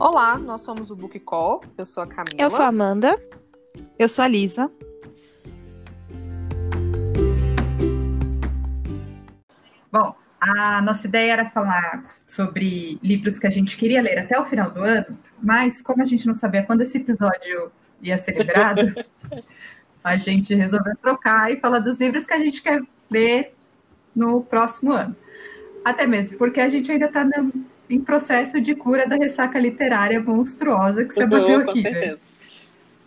Olá, nós somos o Book Call. Eu sou a Camila. Eu sou a Amanda. Eu sou a Lisa. Bom, a nossa ideia era falar sobre livros que a gente queria ler até o final do ano, mas como a gente não sabia quando esse episódio ia ser liberado, a gente resolveu trocar e falar dos livros que a gente quer ler no próximo ano. Até mesmo porque a gente ainda está em processo de cura da ressaca literária monstruosa que você Uhum, bateu com aqui. né? certeza.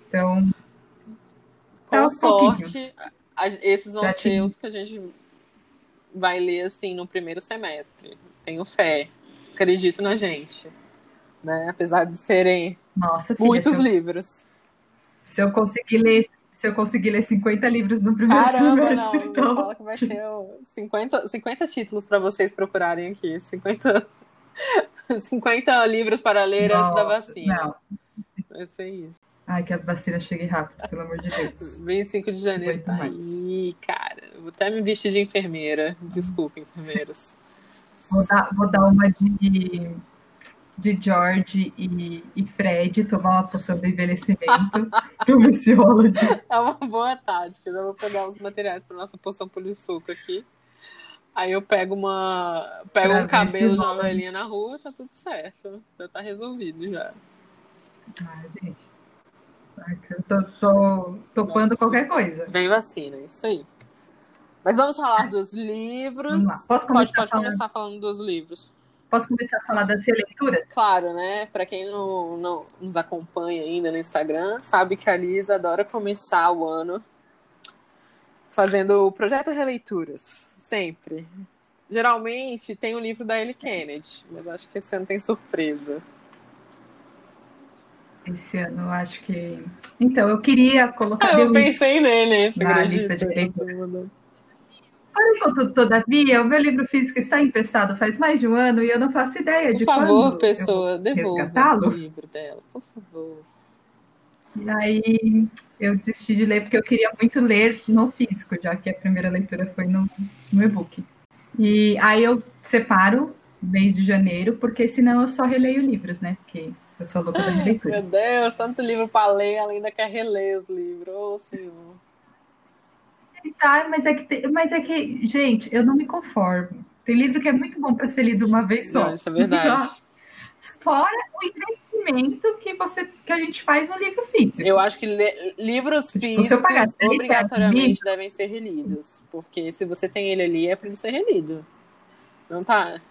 Então, Com aos sorte, esses vão Já ser os que a gente vai ler assim no primeiro semestre. Tenho fé. Acredito na gente. Né? Apesar de serem nossa, filha, muitos se, eu, livros. se eu conseguir ler, se eu conseguir ler 50 livros no primeiro Caramba, não. semestre, Não então, fala que vai ter ó, 50, 50 títulos para vocês procurarem aqui. 50, 50 livros para ler antes da Nossa, vacina. Não. Vai ser isso. Ai, que a vacina chegue rápido, pelo amor de Deus. 25 de janeiro tá mais. aí, cara. Vou até me vestir de enfermeira. Desculpa, enfermeiros. Vou dar, vou dar uma de, de George e, e Fred, tomar uma poção do envelhecimento, rola de É uma boa tática. Eu vou pegar os materiais para nossa poção polissuco aqui. Aí eu pego uma. Pego Pra um cabelo de uma velhinha na rua, tá tudo certo. Já tá resolvido já. Ai, gente. Eu tô, tô topando qualquer coisa. Vem vacina, isso aí. Mas vamos falar dos livros. Posso Pode, começar, pode falando, começar falando dos livros. posso começar a falar das releituras? Claro, né? Para quem não, não nos acompanha ainda no Instagram, sabe que a Lisa adora começar o ano fazendo o projeto Releituras, sempre. Geralmente tem um livro da Ellie Kennedy, mas acho que esse ano tem surpresa. Esse ano eu acho que. Então, eu queria colocar. Ah, eu pensei nele, você Na lista de leitura. Porém, contudo, todavia, o meu livro físico está emprestado faz mais de um ano e eu não faço ideia Por de favor, quando eu pessoa, vou resgatá-lo. o livro dela, por favor. E aí eu desisti de ler porque eu queria muito ler no físico, já que a primeira leitura foi no, no e-book. E aí eu separo mês de janeiro, porque senão eu só releio livros, né? Porque eu sou louca da releitura. Meu Deus, tanto livro para ler, ela ainda quer reler os livros. Ô, senhor. Tá, mas é que, mas é que, gente, eu não me conformo. Tem livro que é muito bom para ser lido uma vez só. Não, isso é verdade. Fora o investimento que, você, que a gente faz no livro físico. Eu acho que livros Tipo, físicos pagar três reais obrigatoriamente por devem ser relidos. Porque se você tem ele ali, é para ele ser relido. Não tá?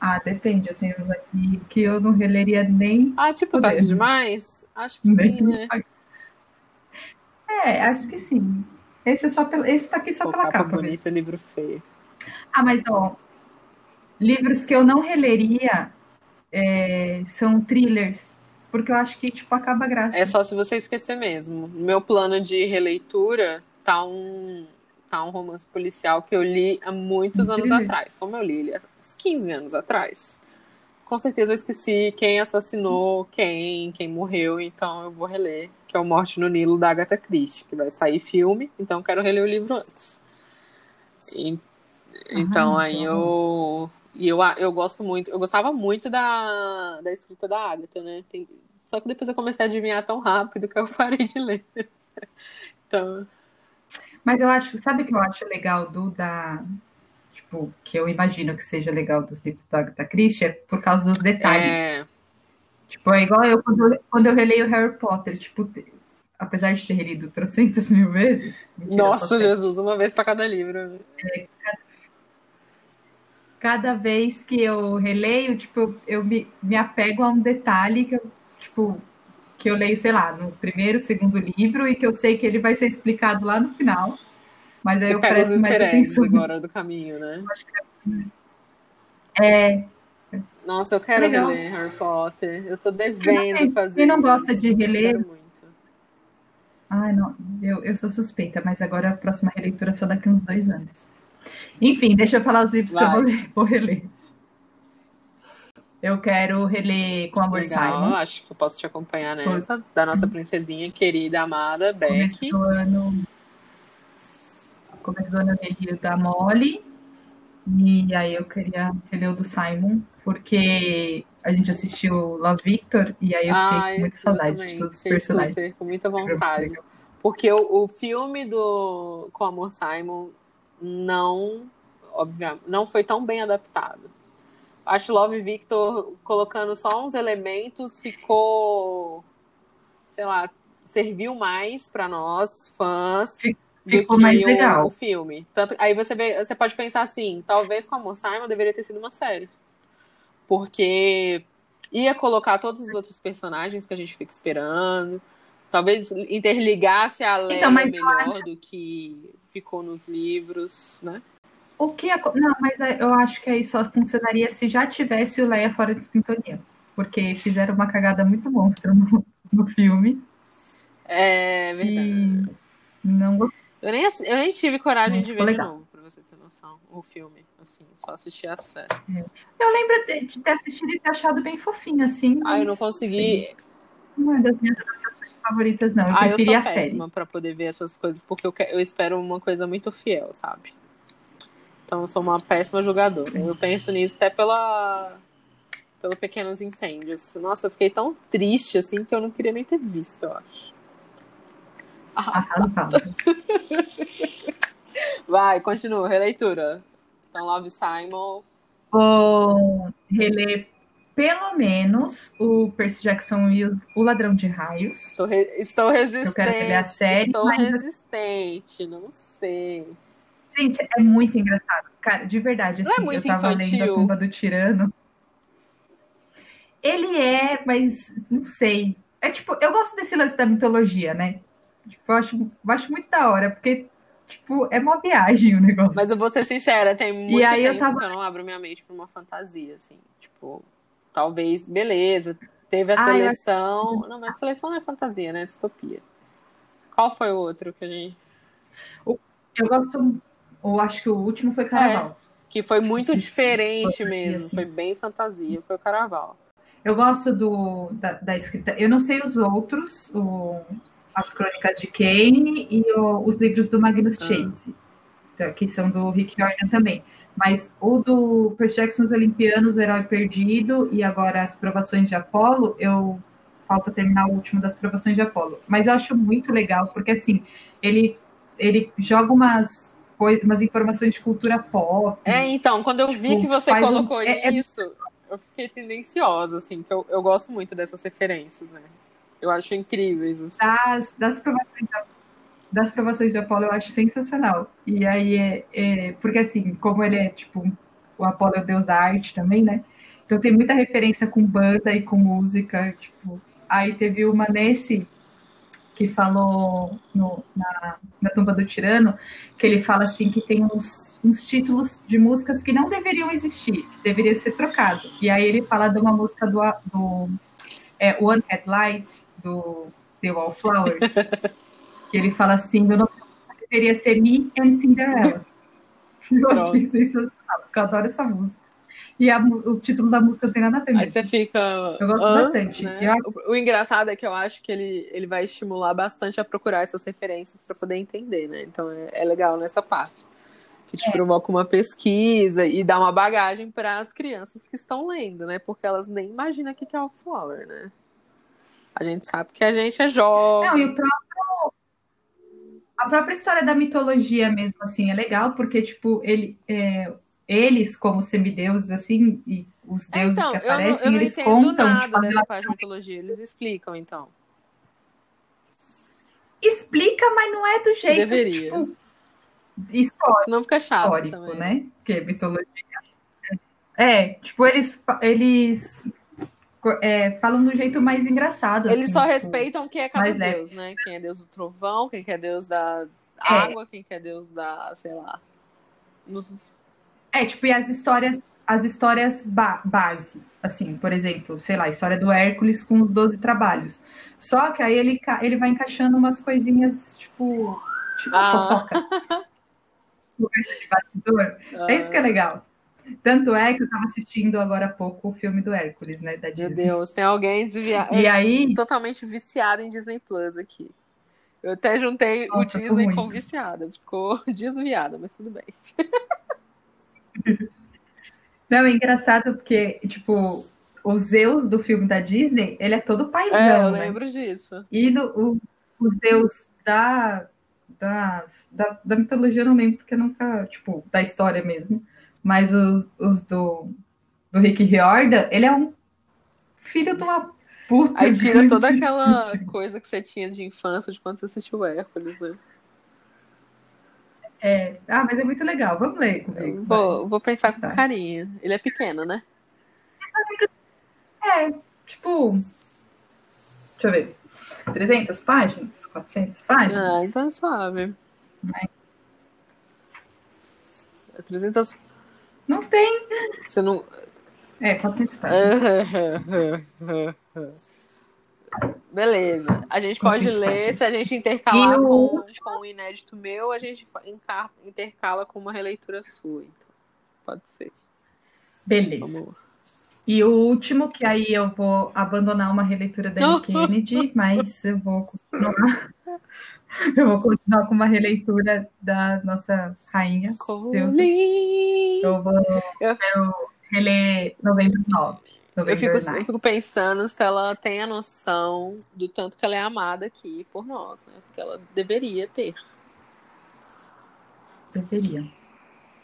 Ah, depende. Eu tenho uns aqui que eu não releria nem. Ah, tipo, Podendo. demais? Acho que nem sim, né? É, acho que sim. Esse, é só esse tá aqui só Pô, pela capa capa. mesmo. bonita, livro feio. Ah, mas ó, livros que eu não releria é, são thrillers, porque eu acho que tipo acaba a graça. É só se você esquecer mesmo. Meu plano de releitura tá um, tá um romance policial que eu li há muitos anos Entendi. atrás. Como eu li ele há uns 15 anos atrás. Com certeza eu esqueci quem assassinou quem, quem morreu, então eu vou reler, que é o Morte no Nilo da Agatha Christie, que vai sair filme, então eu quero reler o livro antes. E- então Ah, aí que eu e eu, eu gosto muito, eu gostava muito da, da escrita da Agatha, né? Tem- só que depois eu comecei a adivinhar tão rápido que eu parei de ler. Então, Mas eu acho, sabe o que eu acho legal do da. Tipo, que eu imagino que seja legal dos livros da Agatha Christie é por causa dos detalhes. é, Tipo, é igual eu quando, eu quando eu releio Harry Potter, tipo, apesar de ter relido trocentas mil vezes. mentira, nossa. Jesus, uma vez para cada livro. Cada vez que eu releio, tipo, eu, me, me apego a um detalhe que eu, tipo, que eu leio, sei lá, no primeiro, segundo livro e que eu sei que ele vai ser explicado lá no final. Mas aí eu presto mais atenção. agora do caminho, né? É, Nossa, eu quero Legal. reler Harry Potter. Eu tô devendo Quem- fazer quem não gosta isso. de reler- muito. ai, não, eu, eu sou suspeita, mas agora a próxima releitura é só daqui uns dois anos. Enfim, deixa eu falar os livros que eu Vai. vou, ler, vou reler. Eu quero reler Com Amor Legal, Simon. acho que eu posso te acompanhar nessa. Da nossa princesinha querida, amada, Começo Beck. do ano. Começo do ano eu li da Molly. E aí eu queria reler o do Simon, porque a gente assistiu Love Victor e aí eu fiquei Ai, com muita saudade também. de todos os personagens. super, com muita vontade. Porque o, o filme do Com Amor Simon não, obviamente, não foi tão bem adaptado. Acho Love Victor colocando só uns elementos ficou, sei lá, serviu mais pra nós fãs do Ficou que mais o, legal. o filme. Tanto, aí você vê, você pode pensar assim, talvez Com Amor Simon deveria ter sido uma série. Porque ia colocar todos os outros personagens que a gente fica esperando. Talvez interligasse a Leia Então, melhor do que ficou nos livros, né? O que Não, mas é- eu acho que aí só funcionaria se já tivesse o Leia fora de sintonia. Porque fizeram uma cagada muito monstra no, no filme. É verdade. E não gostei. Eu nem, eu nem tive coragem de ver de legal. novo, pra você ter noção. O filme, assim, só assisti a série. Eu lembro de de ter assistido e ter achado bem fofinho, assim. Ah, eu não consegui. assim, Não é das minhas favoritas, não. Eu Ah, eu preferi sou a série. péssima pra poder ver essas coisas, porque eu, eu espero uma coisa muito fiel, sabe? Então eu sou uma péssima jogadora. Eu penso nisso até pela pelo Pequenos Incêndios. Nossa, eu fiquei tão triste assim que eu não queria nem ter visto, eu acho. Arrasado. Arrasado. Vai, continua, releitura. Então, Love Simon. Vou reler pelo menos o Percy Jackson e o, o Ladrão de Raios. Estou, re- estou resistente. Eu quero reler a série, Estou mas- resistente, não sei. Gente, é muito engraçado. Cara, de verdade, Não é assim, muito eu tava infantil. lendo A Tumba do Tirano. Ele é, mas não sei. É tipo, eu gosto desse lance da mitologia, né? Tipo, eu acho, eu acho muito da hora, porque, tipo, é uma viagem o negócio. Mas eu vou ser sincera, tem muito aí eu tempo tava- que eu não abro minha mente pra uma fantasia, assim. Tipo, talvez, beleza, teve a Ah, eu seleção. Não, mas a seleção não é fantasia, né? É distopia. Qual foi o outro que a gente. Eu gosto, ou acho que o último foi Carnaval. Que foi muito diferente mesmo. assim. Foi bem fantasia, foi o Caraval. Eu gosto do, da, da escrita. Eu não sei os outros, o- as crônicas de Kane e o- os livros do Magnus Ah. Chase, que são do Rick Jordan também. Mas o do Percy Jackson, os Olimpianos, o Herói Perdido e agora as Provações de Apolo, eu falta terminar o último das Provações de Apolo. Mas eu acho muito legal, porque assim, ele, ele joga umas, coi- umas informações de cultura pop. É, então, quando eu vi Tipo, que você faz um- colocou é- é- isso, eu fiquei tendenciosa, assim, que eu, eu gosto muito dessas referências, né? Eu acho incríveis. Assim. das, das provações da, das provações de Apolo eu acho sensacional. E aí é, é- porque assim, como ele é tipo o Apolo é o deus da arte também, né? Então tem muita referência com banda e com música, tipo, aí teve uma nesse que falou no- na, na tumba do tirano, que ele fala assim que tem uns, uns títulos de músicas que não deveriam existir, que deveria ser trocado. E aí ele fala de uma música do, do é, One Headlight, do The Wallflowers, que ele fala assim, meu nome deveria ser Me and Cinderella. Eu Pronto. achei sensacional, porque eu adoro essa música. E a o título da música não tem nada a ver Aí você fica. Eu gosto bastante. né? Eu- O, o engraçado é que eu acho que ele, ele vai estimular bastante a procurar essas referências para poder entender, né? Então é, é legal nessa parte. Que te É. provoca uma pesquisa e dá uma bagagem para as crianças que estão lendo, né? Porque elas nem imaginam o que que é o Flower, né? A gente sabe que a gente é jovem. Não, e o próprio. A própria história da mitologia mesmo, assim, é legal, porque, tipo, ele, é, eles, como semideuses, assim, e os É, deuses então, que eu não, aparecem, eu não eles entendo contam, nada tipo, a dessa parte de mitologia. Eles explicam, então. explica, mas não é do jeito, Deveria. tipo, histórico. Senão fica chato histórico, também. né? Que é mitologia. É, tipo, eles, eles é, falam do jeito mais engraçado. Eles assim, só tipo, respeitam quem é cada é. deus, né? Quem é deus do trovão, quem que é deus da É. água, quem que é deus da, sei lá. Nos- É, tipo, e as histórias, as histórias ba- base, assim, por exemplo, sei lá, a história do Hércules com os 12 trabalhos. Só que aí ele, ele vai encaixando umas coisinhas, tipo, tipo Ah. fofoca. De bastidor. É isso que é legal. Tanto é que eu tava assistindo agora há pouco o filme do Hércules, né, da Meu Disney. Deus, tem alguém desviado. E aí, totalmente viciado em Disney Plus aqui. Eu até juntei Nossa, o Disney com viciada. Ficou desviada, mas tudo bem. Não, é engraçado porque, tipo, o Zeus do filme da Disney, ele é todo paizão, É, eu né? lembro disso. E no, o, o Zeus da, da, da, da mitologia eu não lembro, porque eu nunca, tipo, da história mesmo. Mas os, os do, do Rick Riordan, ele é um filho de uma puta. Aí tira toda aquela coisa que você tinha de infância de quando você assistiu Hércules, né? É. Ah, mas é muito legal. Vamos ler comigo. Vou, vou pensar com carinho. Ele é pequeno, né? É, tipo. Deixa eu ver. 300 páginas? 400 páginas? Ah, então é suave. É 300. Não tem. Você não. É, 400 páginas. Beleza. A gente pode 400 ler, páginas. se a gente intercalar E o- com, com um inédito meu, a gente intercala com uma releitura sua. Então, pode ser. Beleza. Vamos. E o último, que aí eu vou abandonar uma releitura da Kennedy, mas eu vou continuar. Eu vou continuar com uma releitura da nossa rainha. Eu vou Eu- quero reler novembro 9. Eu Novembro fico, 9. eu fico pensando se ela tem a noção do tanto que ela é amada aqui por nós, né? Porque ela deveria ter. Deveria.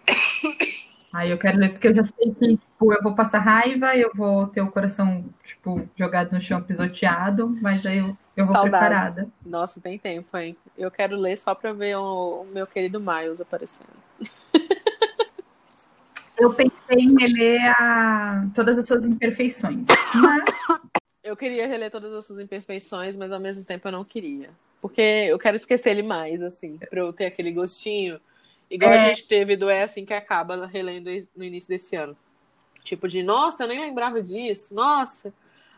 Aí eu quero ler, porque eu já sei que tipo, eu vou passar raiva, eu vou ter o coração tipo, jogado no chão, pisoteado, mas aí eu, eu vou Saudades. preparada. Nossa, tem tempo, hein? Eu quero ler só pra ver o, meu querido Miles aparecendo. Eu pensei em reler a... todas as suas imperfeições, mas Eu queria reler todas as suas imperfeições, mas ao mesmo tempo eu não queria. Porque eu quero esquecer ele mais, assim, pra eu ter aquele gostinho. Igual a É. gente teve do É Assim Que Acaba relendo no início desse ano. Tipo de, nossa, eu nem lembrava disso. Nossa,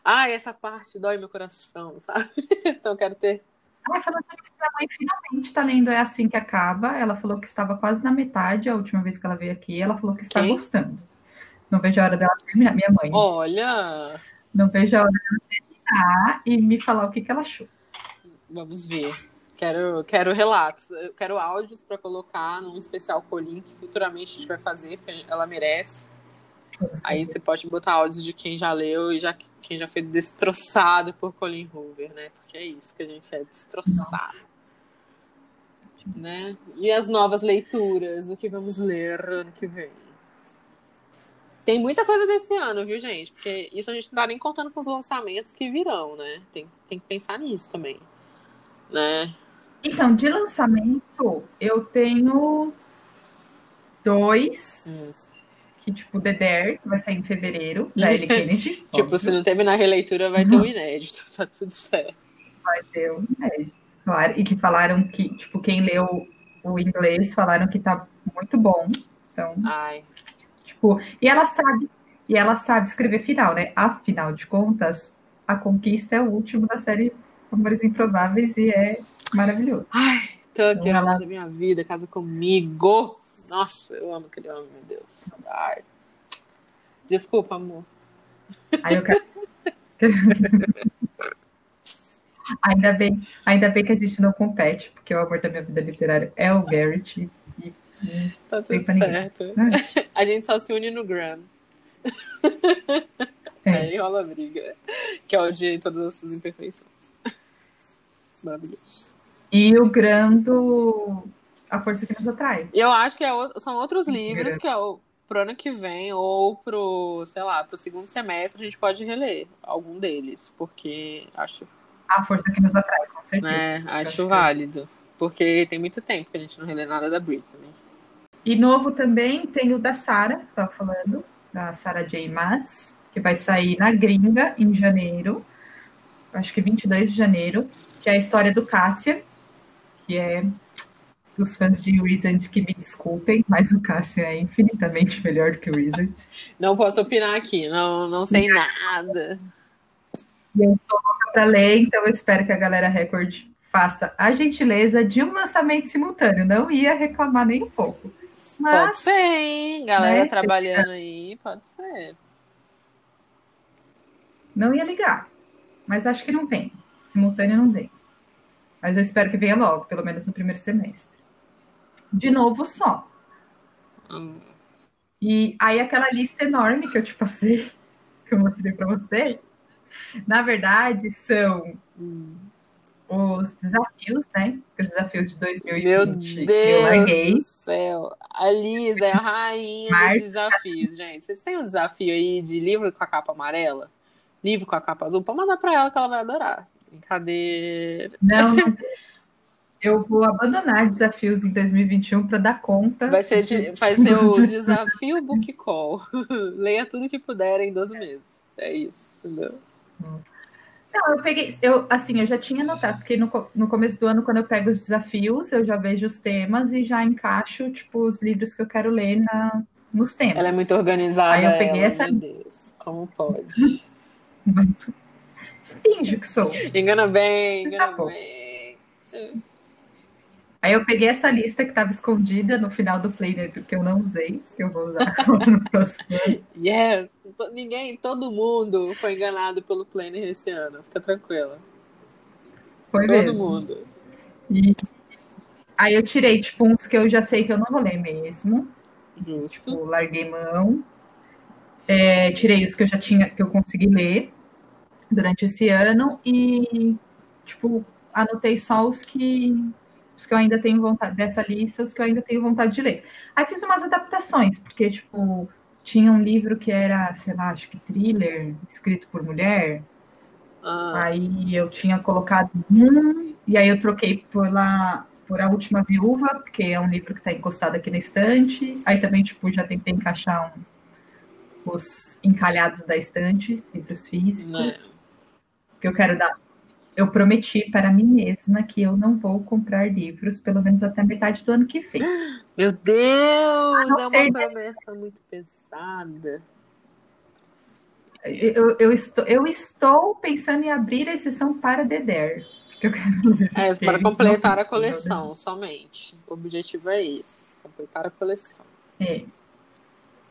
ai, essa parte dói meu coração, sabe? Então eu quero ter. Falando nisso, minha mãe finalmente está lendo É Assim Que Acaba. Ela falou que estava quase na metade a última vez que ela veio aqui. Ela falou que está Quem? gostando. Não vejo a hora dela terminar. Minha mãe. Olha, Não vejo a hora dela terminar e me falar o que, que ela achou. vamos ver. Quero, quero relatos, eu quero áudios pra colocar num especial Colin que futuramente a gente vai fazer, porque ela merece. Aí você pode botar áudios de quem já leu e já, quem já foi destroçado por Colin Hoover, né? Porque é isso que a gente é destroçado. Né? E as novas leituras, o que vamos ler ano que vem? Tem muita coisa desse ano, viu, gente? Porque isso a gente não tá nem contando com os lançamentos que virão, né? Tem, tem que pensar nisso também. Né? Então, de lançamento, eu tenho dois, Hum. que tipo, The Dare, que vai sair em fevereiro, da Ellie Kennedy. Tipo, óbvio, se não terminar a releitura, vai ter um inédito, tá tudo certo. vai ter um inédito, claro. E que falaram que, tipo, quem leu o inglês falaram que tá muito bom. Então, Ai, tipo, e ela sabe, e ela sabe escrever final, né? Afinal de contas, a conquista é o último da série Amores Improváveis e é maravilhoso. Ai, Tucker, Ela- amor da minha vida, casa comigo. Nossa, eu amo aquele homem, meu Deus. Ai. Desculpa, amor. Aí eu quero. ainda, bem, ainda bem que a gente não compete, porque o amor da minha vida literária é o Garrett. E, Tá tudo certo. né? A gente só se une no Gram. É. Aí rola briga. Que é o de todas as suas imperfeições. Maravilhoso. E o Grando. A Força que nos atrai. Eu acho que é o- são outros livros é. que é o, pro ano que vem ou pro, sei lá, pro segundo semestre a gente pode reler algum deles. Porque acho, A Força que nos atrai, com certeza. Eu acho que- válido. Porque tem muito tempo que a gente não relê nada da Britney. E novo também tem o da Sarah, que tava falando, da Sarah J. Maas, que vai sair na gringa em janeiro, acho que 22 de janeiro, que é a história do Cássia, que é dos fãs de Wizard que me desculpem, mas o Cássia é infinitamente melhor do que o Wizard. Não posso opinar aqui, não, não sei nada. E eu estou louca para ler, então eu espero que a galera Record faça a gentileza de um lançamento simultâneo. Não ia reclamar nem um pouco. Pode Mas ser, hein? Galera né? trabalhando aí, pode ser. Não ia ligar. Mas acho que não vem. Simultâneo não vem. Mas eu espero que venha logo, pelo menos no primeiro semestre. De novo, só. Hum. E aí aquela lista enorme que eu te passei, que eu mostrei para você, na verdade são hum. os desafios, né? Os desafios de 2020. Meu Deus do céu! A Lisa é a rainha dos desafios, gente. Vocês têm um desafio aí de livro com a capa amarela? Livro com a capa azul? Pode mandar para ela que ela vai adorar. Brincadeira. Não, não. Eu vou abandonar desafios em 2021 para dar conta. Vai ser, de, vai ser o desafio Book Call. Leia tudo que puder em 12 meses. É isso, entendeu? Não, eu peguei, eu, assim, eu já tinha notado, porque no, no começo do ano, quando eu pego os desafios, eu já vejo os temas e já encaixo, tipo, os livros que eu quero ler na, nos temas. Ela é muito organizada. Aí eu peguei ela, essa. Meu Deus, como pode? Mas, finge que sou. Engana bem, engana tá bem. Aí eu peguei essa lista que estava escondida no final do planner que eu não usei, eu vou usar no próximo ano. Yes! Ninguém, todo mundo foi enganado pelo planner esse ano, fica tranquila. Foi todo mesmo. mundo. E aí eu tirei, tipo, uns que eu já sei que eu não vou ler mesmo. Justo. Tipo, larguei mão. É, tirei os que eu já tinha, que eu consegui ler durante esse ano e, tipo, anotei só os que os que eu ainda tenho vontade dessa lista, os que eu ainda tenho vontade de ler. Aí fiz umas adaptações, porque, tipo, tinha um livro que era, sei lá, acho que thriller, escrito por mulher. Ah. Aí eu tinha colocado um, e aí eu troquei por lá por A Última Viúva, porque é um livro que está encostado aqui na estante. Aí também, tipo, já tentei encaixar um, os encalhados da estante, livros físicos. Né. Que eu quero dar eu prometi para mim mesma que eu não vou comprar livros, pelo menos até a metade do ano que vem. Meu Deus, é uma promessa muito pesada. Eu, eu, estou, eu estou pensando em abrir a exceção para Deder. É, para completar a coleção, somente. O objetivo é esse, completar a coleção. É.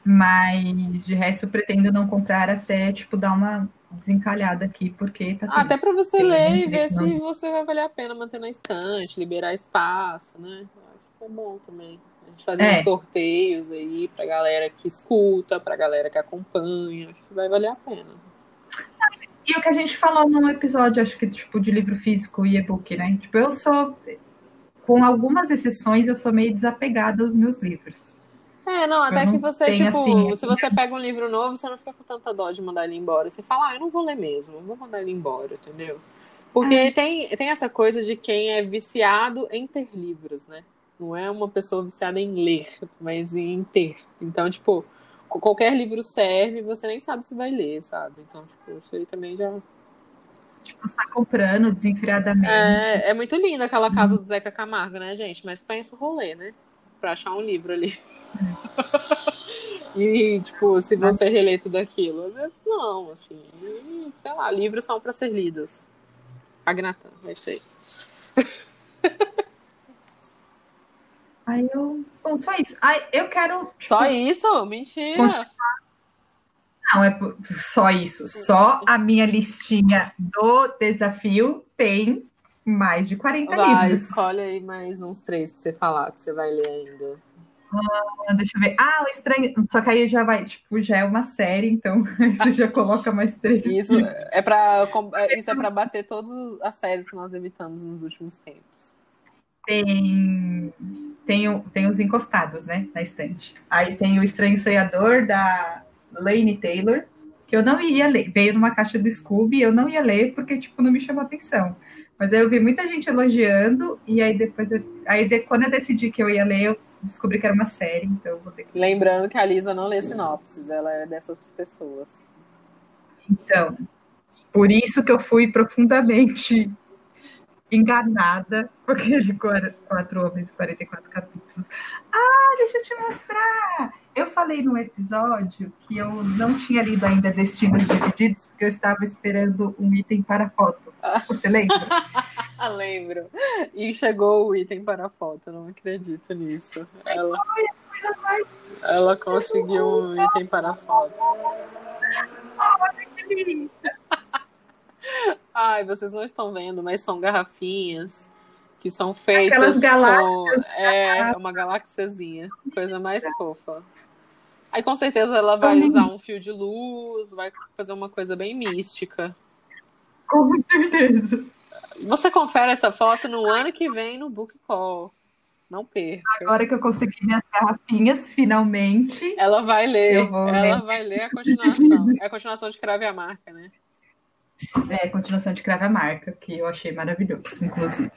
Mas de resto pretendo não comprar até tipo dar uma desencalhada aqui, porque tá ah, Até para você ler e ver se você vai valer a pena manter na estante, liberar espaço, né? acho que é bom também. A gente fazer é. sorteios aí pra galera que escuta, pra galera que acompanha. Acho que vai valer a pena. E o que a gente falou num episódio, acho que tipo de livro físico e e-book, né? Tipo, eu sou, com algumas exceções, eu sou meio desapegada aos meus livros. É, não, até que você, tipo, assim, se você pega um livro novo, você não fica com tanta dó de mandar ele embora. Você fala, ah, eu não vou ler mesmo, vou mandar ele embora, entendeu? Porque é. tem, tem essa coisa de quem é viciado em ter livros, né? Não é uma pessoa viciada em ler, mas em ter. Então, tipo, qualquer livro serve, você nem sabe se vai ler, sabe? Então, tipo, isso aí também já. Tipo, está comprando desenfreadamente. É, é muito linda aquela casa do Zeca Camargo, né, gente? Mas pensa o rolê, né? Pra achar um livro ali. e, tipo, se você relê tudo aquilo, às vezes não, assim. E, sei lá, livros são para ser lidos. Agnatan, é isso aí. Aí eu. Bom, só isso. Aí eu quero. Tipo, só isso? Mentira! Não, é só isso. Só a minha listinha do desafio tem mais de 40 vai, livros. Escolhe aí mais uns três pra você falar que você vai ler ainda. Ah, deixa eu ver. Ah, o estranho. Só que aí já vai, tipo, já é uma série, então você já coloca mais três. Isso é para é, isso é para bater todas as séries que nós evitamos nos últimos tempos. Tem tem, tem os encostados, né, na estante. Aí tem o Estranho Sonhador da Lane Taylor, que eu não ia ler. Veio numa caixa do Scooby, eu não ia ler porque tipo não me chamou atenção. Mas aí eu vi muita gente elogiando e aí depois eu, aí de, quando eu decidi que eu ia ler, eu descobri que era uma série, então vou ter que... Lembrando que a Lisa não lê sinopses, ela é dessas pessoas. Então, por isso que eu fui profundamente enganada com aquele quatro homens e 44 capítulos. Ah, deixa eu te mostrar! Eu falei no episódio que eu não tinha lido ainda Destinos Divididos, porque eu estava esperando um item para foto. Você lembra? Lembro. E chegou o item para foto, não acredito nisso. Ela, ela conseguiu um item para foto. Olha que linda! Ai, vocês não estão vendo, mas são garrafinhas que são feitas Aquelas galáxias. com. É, uma galáxiazinha. Coisa mais fofa. Aí com certeza ela vai usar um fio de luz, vai fazer uma coisa bem mística. Com certeza. Você confere essa foto no ano que vem no Book Call. Não perca. Agora que eu consegui minhas garrafinhas, finalmente. Ela vai ler. Ela ler. vai ler a continuação. É a continuação de Crave a Marca, né? É, a continuação de Crave a Marca, que eu achei maravilhoso, inclusive.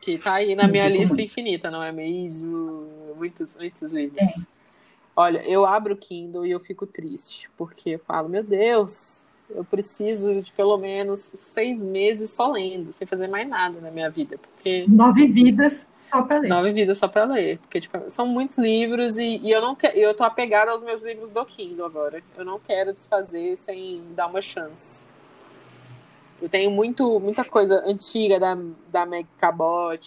Que tá aí na minha lista muito. infinita, não é mesmo? Muitos, muitos livros. É. Olha, eu abro o Kindle e eu fico triste, porque eu falo, meu Deus, eu preciso de pelo menos seis meses só lendo, sem fazer mais nada na minha vida. Porque... Nove vidas só para ler. Nove vidas só para ler. Porque, tipo, são muitos livros e, e eu não quero. Eu tô apegada aos meus livros do Kindle agora. Eu não quero desfazer sem dar uma chance. Eu tenho muito, muita coisa antiga da, da Meg Cabot,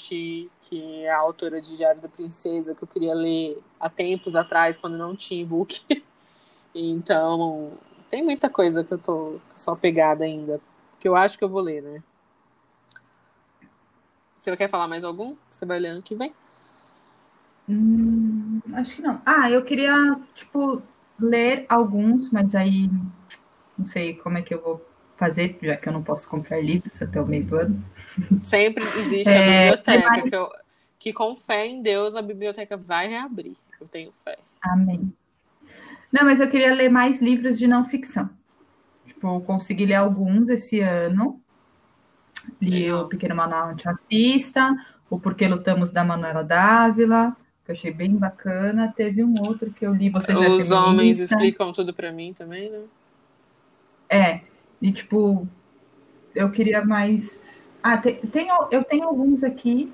que é a autora de Diário da Princesa, que eu queria ler há tempos atrás, quando não tinha e-book. Então, tem muita coisa que eu tô só pegada ainda. Que eu acho que eu vou ler, né? Você quer falar mais algum? Você vai ler ano que vem? Hum, acho que não. Ah, eu queria, tipo, ler alguns, mas aí não sei como é que eu vou fazer, já que eu não posso comprar livros até o meio do ano. Sempre existe a é, biblioteca, mais... que, eu, que com fé em Deus a biblioteca vai reabrir. Eu tenho fé. Amém. Não, mas eu queria ler mais livros de não ficção. Tipo, consegui ler alguns esse ano. Li Legal. o Pequeno Manual Antirracista, o Porquê Lutamos da Manuela Dávila, que eu achei bem bacana. Teve um outro que eu li, você já Os homens explicam tudo para mim também, né? É, e tipo, eu queria mais. Ah, tem, tem, eu tenho alguns aqui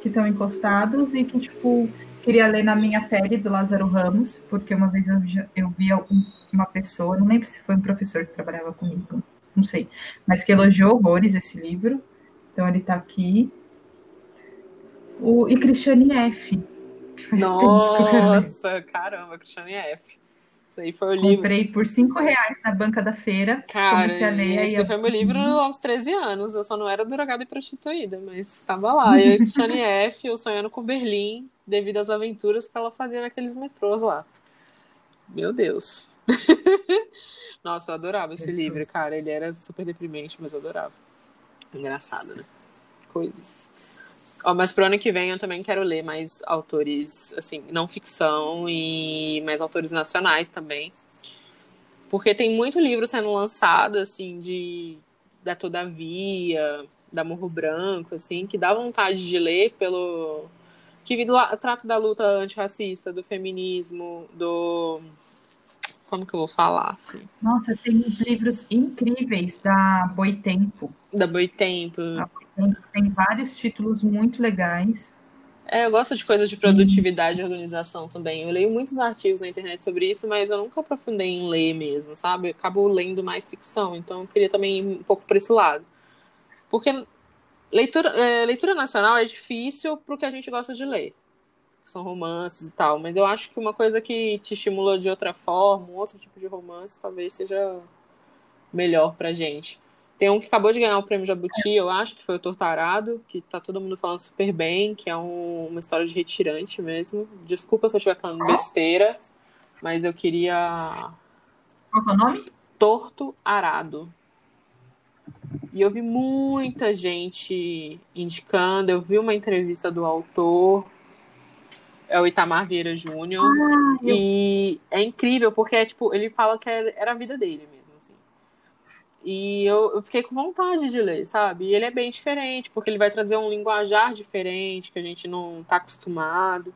que estão encostados e que, tipo, queria ler na minha pele do Lázaro Ramos, porque uma vez eu, eu vi uma pessoa, não lembro se foi um professor que trabalhava comigo, não sei, mas que elogiou horrores esse livro. Então ele está aqui. O, e Cristiane F. Nossa, caramba, Cristiane F. Isso aí foi o livro. Comprei por 5 reais na banca da feira. Cara, esse foi meu livro aos 13 anos. Eu só não era drogada e prostituída, mas estava lá. Eu e Cristiane F, eu sonhando com Berlim, devido às aventuras que ela fazia naqueles metrôs lá. Meu Deus. Nossa, eu adorava esse Jesus. livro, cara. Ele era super deprimente, mas eu adorava. Engraçado, né? Coisas. Oh, mas pro ano que vem eu também quero ler mais autores, assim, não ficção e mais autores nacionais também. Porque tem muito livro sendo lançado, assim, de da Todavia, da Morro Branco, assim, que dá vontade de ler pelo que trata da luta antirracista, do feminismo, do. Como que eu vou falar? Assim? Nossa, tem uns livros incríveis da Boitempo. Da Boitempo. Tem vários títulos muito legais. É, eu gosto de coisas de produtividade e organização também. Eu leio muitos artigos na internet sobre isso, mas eu nunca aprofundei em ler mesmo, sabe? Eu acabo lendo mais ficção, então eu queria também ir um pouco por esse lado. Porque Leitura, é, leitura nacional é difícil pro que a gente gosta de ler. São romances e tal. Mas eu acho que uma coisa que te estimula de outra forma, um outro tipo de romance, talvez seja melhor pra gente. Tem um que acabou de ganhar o prêmio Jabuti, eu acho, que foi o Tortarado, que tá todo mundo falando super bem, que é um, uma história de retirante mesmo. Desculpa se eu estiver falando besteira, mas eu queria. Qual é o nome? Torto Arado. E eu vi muita gente indicando, eu vi uma entrevista do autor, é o Itamar Vieira Júnior, ah, e eu... é incrível, porque é, tipo, ele fala que era a vida dele mesmo. E eu, eu, fiquei com vontade de ler, sabe? E ele é bem diferente, porque ele vai trazer um linguajar diferente, que a gente não tá acostumado.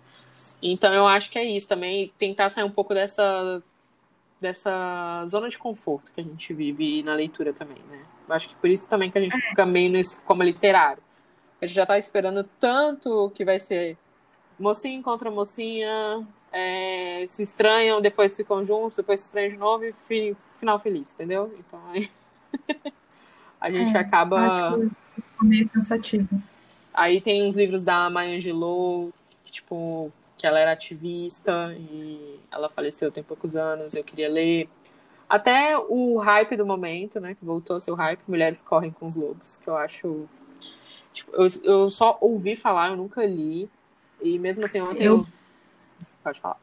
Então eu acho que é isso também, tentar sair um pouco dessa, dessa zona de conforto que a gente vive na leitura também, né? Acho que por isso também que a gente fica meio nesse como literário. A gente já tá esperando tanto que vai ser mocinho encontra mocinha, é, se estranham, depois ficam juntos, depois se estranham de novo e fi, final feliz, entendeu? Então aí a gente é, acaba. Acho que meio cansativo. Aí tem uns livros da Maya Angelou, que tipo, que ela era ativista e ela faleceu tem poucos anos, eu queria ler. Até o hype do momento, né? Que voltou a ser o hype, Mulheres Correm com os Lobos, que eu acho. Tipo, eu, eu só ouvi falar, eu nunca li. E mesmo assim, ontem eu. eu... Pode falar.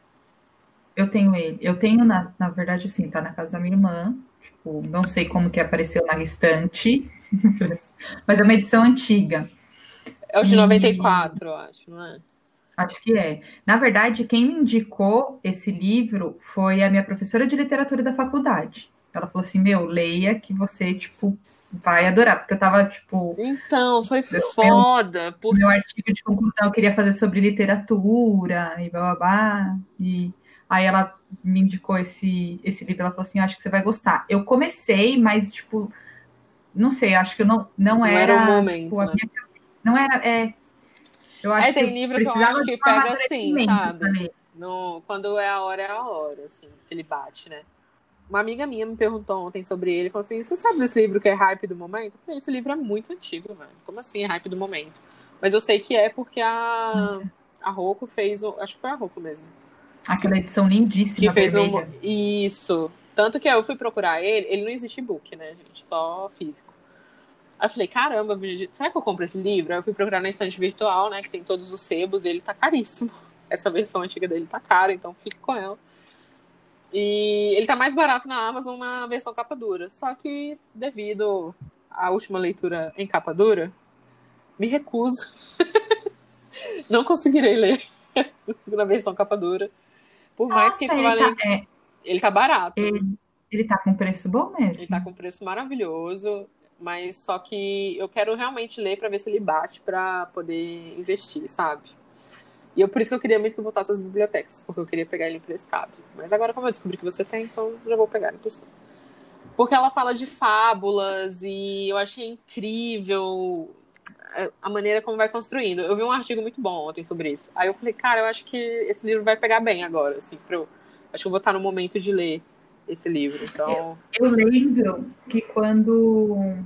Eu tenho ele. Eu tenho, na, na verdade, assim, tá na casa da minha irmã. Tipo, não sei como que apareceu na estante, mas é uma edição antiga. É o de 94, eu acho, não é? Acho que é. Na verdade, quem me indicou esse livro foi a minha professora de literatura da faculdade. Ela falou assim: Meu, leia que você, tipo, vai adorar. Porque eu tava, tipo. Então, foi foda. Meu, por... meu artigo de conclusão eu queria fazer sobre literatura e blá blá blá. E aí ela me indicou esse, esse livro. Ela falou assim: Acho que você vai gostar. Eu comecei, mas, tipo, não sei, acho que eu não, não, Não era. era o momento, tipo, né? minha- não era. É, eu acho É, tem que livro que eu acho que pega assim, sabe? No, quando é a hora, é a hora, assim, que ele bate, né? Uma amiga minha me perguntou ontem sobre ele, falou assim, você sabe desse livro que é hype do momento? Eu falei, esse livro é muito antigo, velho. Como assim é hype do momento? Mas eu sei que é porque a, a Rocco fez, acho que foi a Rocco mesmo, Aquela edição lindíssima, que fez um... Isso. Tanto que eu fui procurar ele, ele não existe e-book, né, gente? Só físico. Aí eu falei, caramba, será que eu compro esse livro? Aí eu fui procurar na estante virtual, né, que tem todos os sebos, e ele tá caríssimo. Essa versão antiga dele tá cara, então fique com ela. E ele tá mais barato na Amazon na versão capa dura. Só que, devido à última leitura em capa dura, me recuso. não conseguirei ler na versão capa dura. Por mais Nossa, que ele vale... tá, é, ele tá barato. ele tá com preço bom mesmo. Ele tá com preço maravilhoso, mas só que eu quero realmente ler pra ver se ele bate pra poder investir, sabe? E eu, por isso que eu queria muito que voltasse às bibliotecas, porque eu queria pegar ele emprestado. Mas agora, como eu descobri que você tem, então já vou pegar ele emprestado. Porque ela fala de fábulas e eu achei incrível a maneira como vai construindo. Eu vi um artigo muito bom ontem sobre isso. Aí eu falei, cara, eu acho que esse livro vai pegar bem agora, assim, eu... Acho que eu vou estar no momento de ler esse livro. Então, Eu lembro que quando,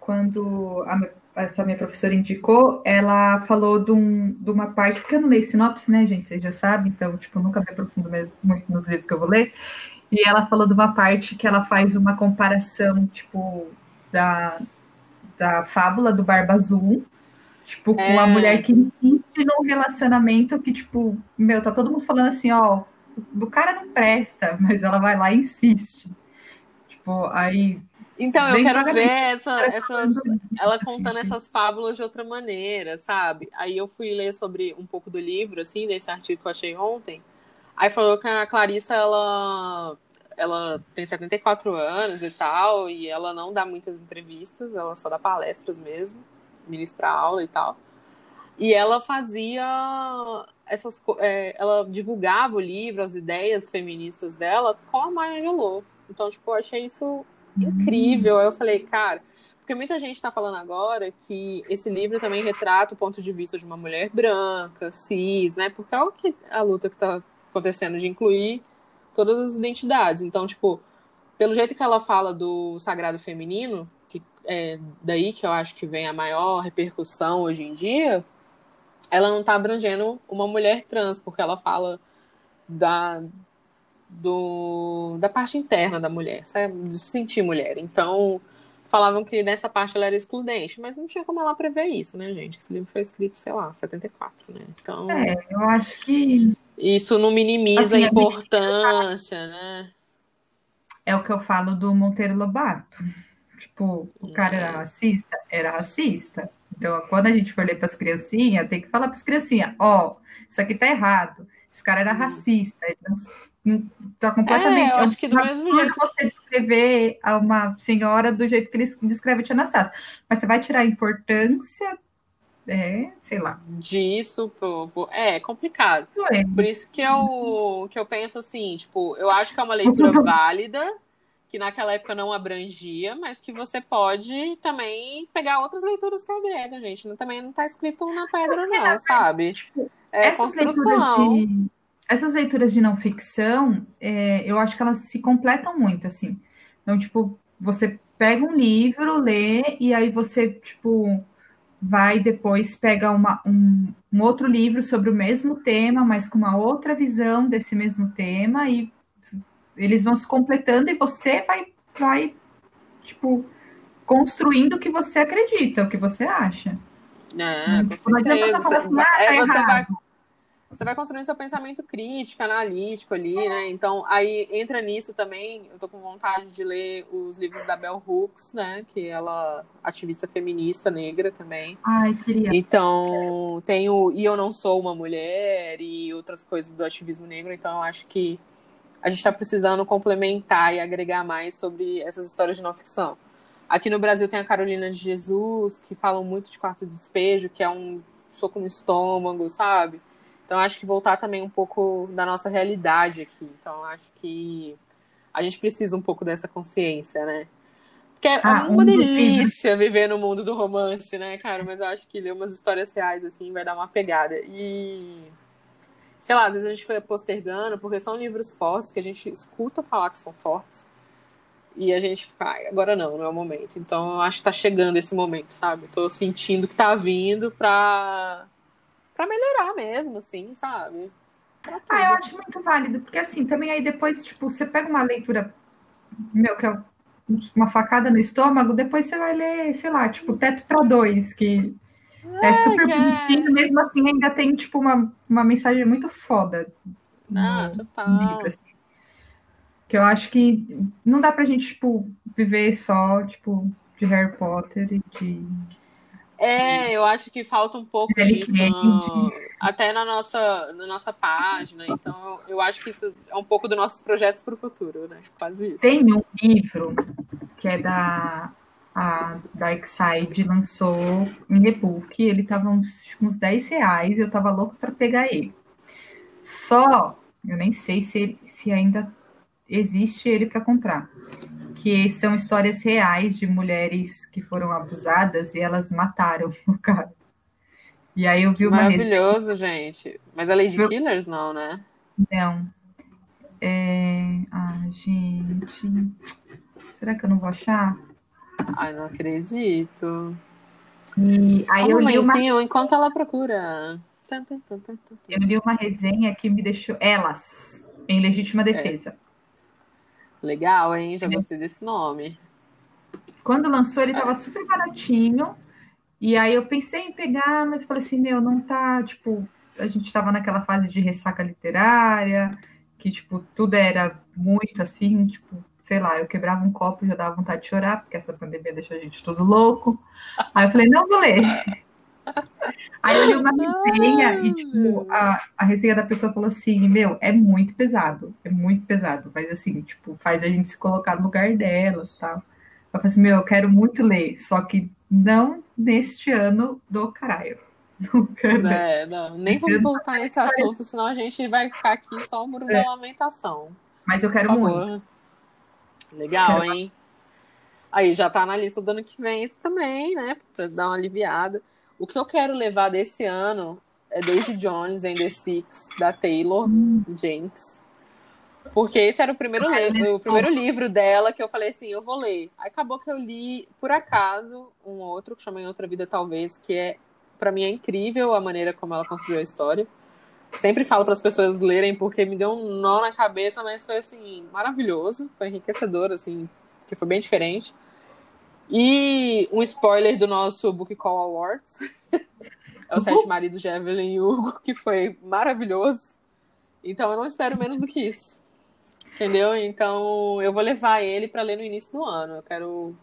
quando a essa minha professora indicou, ela falou de, um- de uma parte, porque eu não leio sinopse, né, gente? Vocês já sabem, então, tipo, eu nunca me aprofundo mesmo muito nos livros que eu vou ler. E ela falou de uma parte que ela faz uma comparação, tipo, da, da fábula do Barba Azul, tipo, com É. a mulher que insiste num relacionamento que, tipo, meu, tá todo mundo falando assim, ó, do cara não presta, mas ela vai lá e insiste. Tipo, aí. Então, eu quero ver essa, essas, ela contando essas fábulas de outra maneira, sabe? Aí eu fui ler sobre um pouco do livro, assim, desse artigo que eu achei ontem. Aí falou que a Clarissa, ela, ela tem 74 anos e tal, e ela não dá muitas entrevistas, ela só dá palestras mesmo, ministra aula e tal. E ela fazia essas, é, ela divulgava o livro, as ideias feministas dela com a Maya Angelou. Então, tipo, eu achei isso incrível. Aí eu falei, cara, porque muita gente está falando agora que esse livro também retrata o ponto de vista de uma mulher branca, cis, né? Porque é o que a luta que está acontecendo de incluir todas as identidades. Então, tipo, pelo jeito que ela fala do sagrado feminino, que é daí que eu acho que vem a maior repercussão hoje em dia, ela não está abrangendo uma mulher trans, porque ela fala da do, da parte interna da mulher, sabe? de se sentir mulher. Então, falavam que nessa parte ela era excludente, mas não tinha como ela prever isso, né, gente? Esse livro foi escrito, sei lá, 74, né? Então, É, eu acho que isso não minimiza Assim, a gente- importância, né? é o que eu falo do Monteiro Lobato. Tipo, o cara era racista? Era racista. Então, quando a gente for ler para as criancinhas, tem que falar para as criancinhas: ó, isso aqui tá errado. Esse cara era racista. Ele não, não tá completamente. É, eu acho que do mesmo jeito- você descrever a uma senhora do jeito que ele descreve a Tia Anastácia. Mas você vai tirar a importância, é, sei lá. Disso, pro, pro- é complicado. Não é. Por isso que eu, que eu penso assim, tipo, eu acho que é uma leitura válida, que naquela época não abrangia, mas que você pode também pegar outras leituras que agregam, gente. Não- Também não tá escrito na pedra, não, sabe? É essas leituras construção. de essas leituras de não ficção, é, eu acho que elas se completam muito, assim. Então, tipo, você pega um livro, lê, e aí você, tipo, vai depois pega uma, um, um outro livro sobre o mesmo tema, mas com uma outra visão desse mesmo tema, e eles vão se completando e você vai, vai tipo, construindo o que você acredita, o que você acha. É, não adianta você certeza. falar assim, ah, É, tá você vai errado. Você vai construindo seu pensamento crítico, analítico ali, né? Então, aí entra nisso também. Eu tô com vontade de ler os livros da Bell Hooks, né? Que ela ativista feminista negra também. Ai, queria. Então, tem o E Eu Não Sou Uma Mulher e outras coisas do ativismo negro. Então, eu acho que a gente está precisando complementar e agregar mais sobre essas histórias de não ficção. Aqui no Brasil tem a Carolina de Jesus, que falam muito de quarto despejo, que é um soco no estômago, sabe? Então, acho que voltar também um pouco da nossa realidade aqui. Então, acho que a gente precisa um pouco dessa consciência, né? Porque é ah, uma delícia viver no mundo do romance, né, cara? Mas eu acho que ler umas histórias reais, assim, vai dar uma pegada. E. Sei lá, às vezes a gente foi postergando, porque são livros fortes que a gente escuta falar que são fortes. E a gente fica, ah, agora não, não é o momento. Então eu acho que tá chegando esse momento, sabe? tô sentindo que tá vindo pra para melhorar mesmo, assim, sabe? Ah, eu acho muito válido, porque assim, também aí depois, tipo, você pega uma leitura, meu, que é uma facada no estômago, depois você vai ler, sei lá, tipo, Teto para Dois, que é, é super é. bonitinho, é... mesmo assim ainda tem, tipo, uma, uma mensagem muito foda. Ah, no, total. No livro, assim. Que eu acho que não dá pra gente, tipo, viver só, tipo, de Harry Potter e de é, eu acho que falta um pouco disso no, até na nossa, na nossa página. Então, eu acho que isso é um pouco dos nossos projetos para o futuro, né? Quase isso. Tem um livro que é da a Darkside lançou em e-book. Ele estava uns, uns 10 reais. Eu estava louco para pegar ele. Só, eu nem sei se, se ainda existe ele para comprar que são histórias reais de mulheres que foram abusadas e elas mataram o cara. E aí eu vi uma Maravilhoso, gente. Mas a Lady eu... Killers não, né? Não. É... Ah, gente. Será que eu não vou achar? Ai, não acredito. E aí Só eu li uma... enquanto ela procura. Eu li uma resenha que me deixou. Elas, em legítima defesa. É. Legal, hein? Já gostei desse nome. Quando lançou, ele estava é. super baratinho. E aí eu pensei em pegar, mas falei assim, meu, não tá, tipo, a gente estava naquela fase de ressaca literária, que, tipo, tudo era muito assim, tipo, sei lá, eu quebrava um copo e já dava vontade de chorar, porque essa pandemia deixa a gente todo louco. Aí eu falei, não, vou ler. Aí eu li uma resenha e, tipo, a, a resenha da pessoa falou assim: Meu, é muito pesado, é muito pesado, mas assim, tipo, faz a gente se colocar no lugar delas tal. Eu falei assim: Meu, eu quero muito ler, só que não neste ano do caralho. É, não, nem vamos voltar nesse assunto, senão a gente vai ficar aqui só o muro é. da lamentação. Mas eu quero muito. Legal, quero... hein? Aí já tá na lista do ano que vem isso também, né? Pra dar uma aliviada. O que eu quero levar desse ano é Daisy Jones and the Six, da Taylor hum. Jenks. Porque esse era o primeiro, o primeiro livro dela que eu falei assim, eu vou ler. Aí acabou que eu li, por acaso, um outro, que chama Em Outra Vida Talvez, que é, para mim, é incrível a maneira como ela construiu a história. Sempre falo para as pessoas lerem porque me deu um nó na cabeça, mas foi, assim, maravilhoso. Foi enriquecedor, assim, que foi bem diferente. E um spoiler do nosso Book Call Awards. é o Sete Maridos de Evelyn Hugo, que foi maravilhoso. Então eu não espero menos do que isso. Entendeu? Então eu vou levar ele para ler no início do ano. Eu quero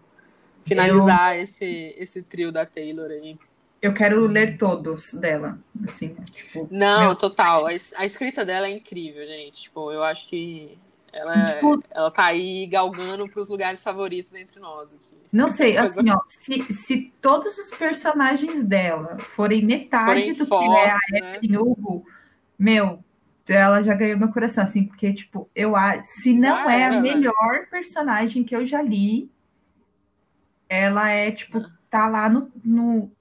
finalizar eu... esse, esse trio da Taylor aí. Eu quero ler todos dela, assim, tipo, Não, meu... total. A, a, escrita dela é incrível, gente. Tipo, eu acho que ela, tipo, ela tá aí galgando para os lugares favoritos entre nós aqui. Não sei, assim, ó, se, se todos os personagens dela forem metade forem do que é a né? Evelyn Hugo, meu, ela já ganhou meu coração, assim, porque, tipo, eu se não ah, é a melhor personagem que eu já li, ela é, tipo, tá lá no, no,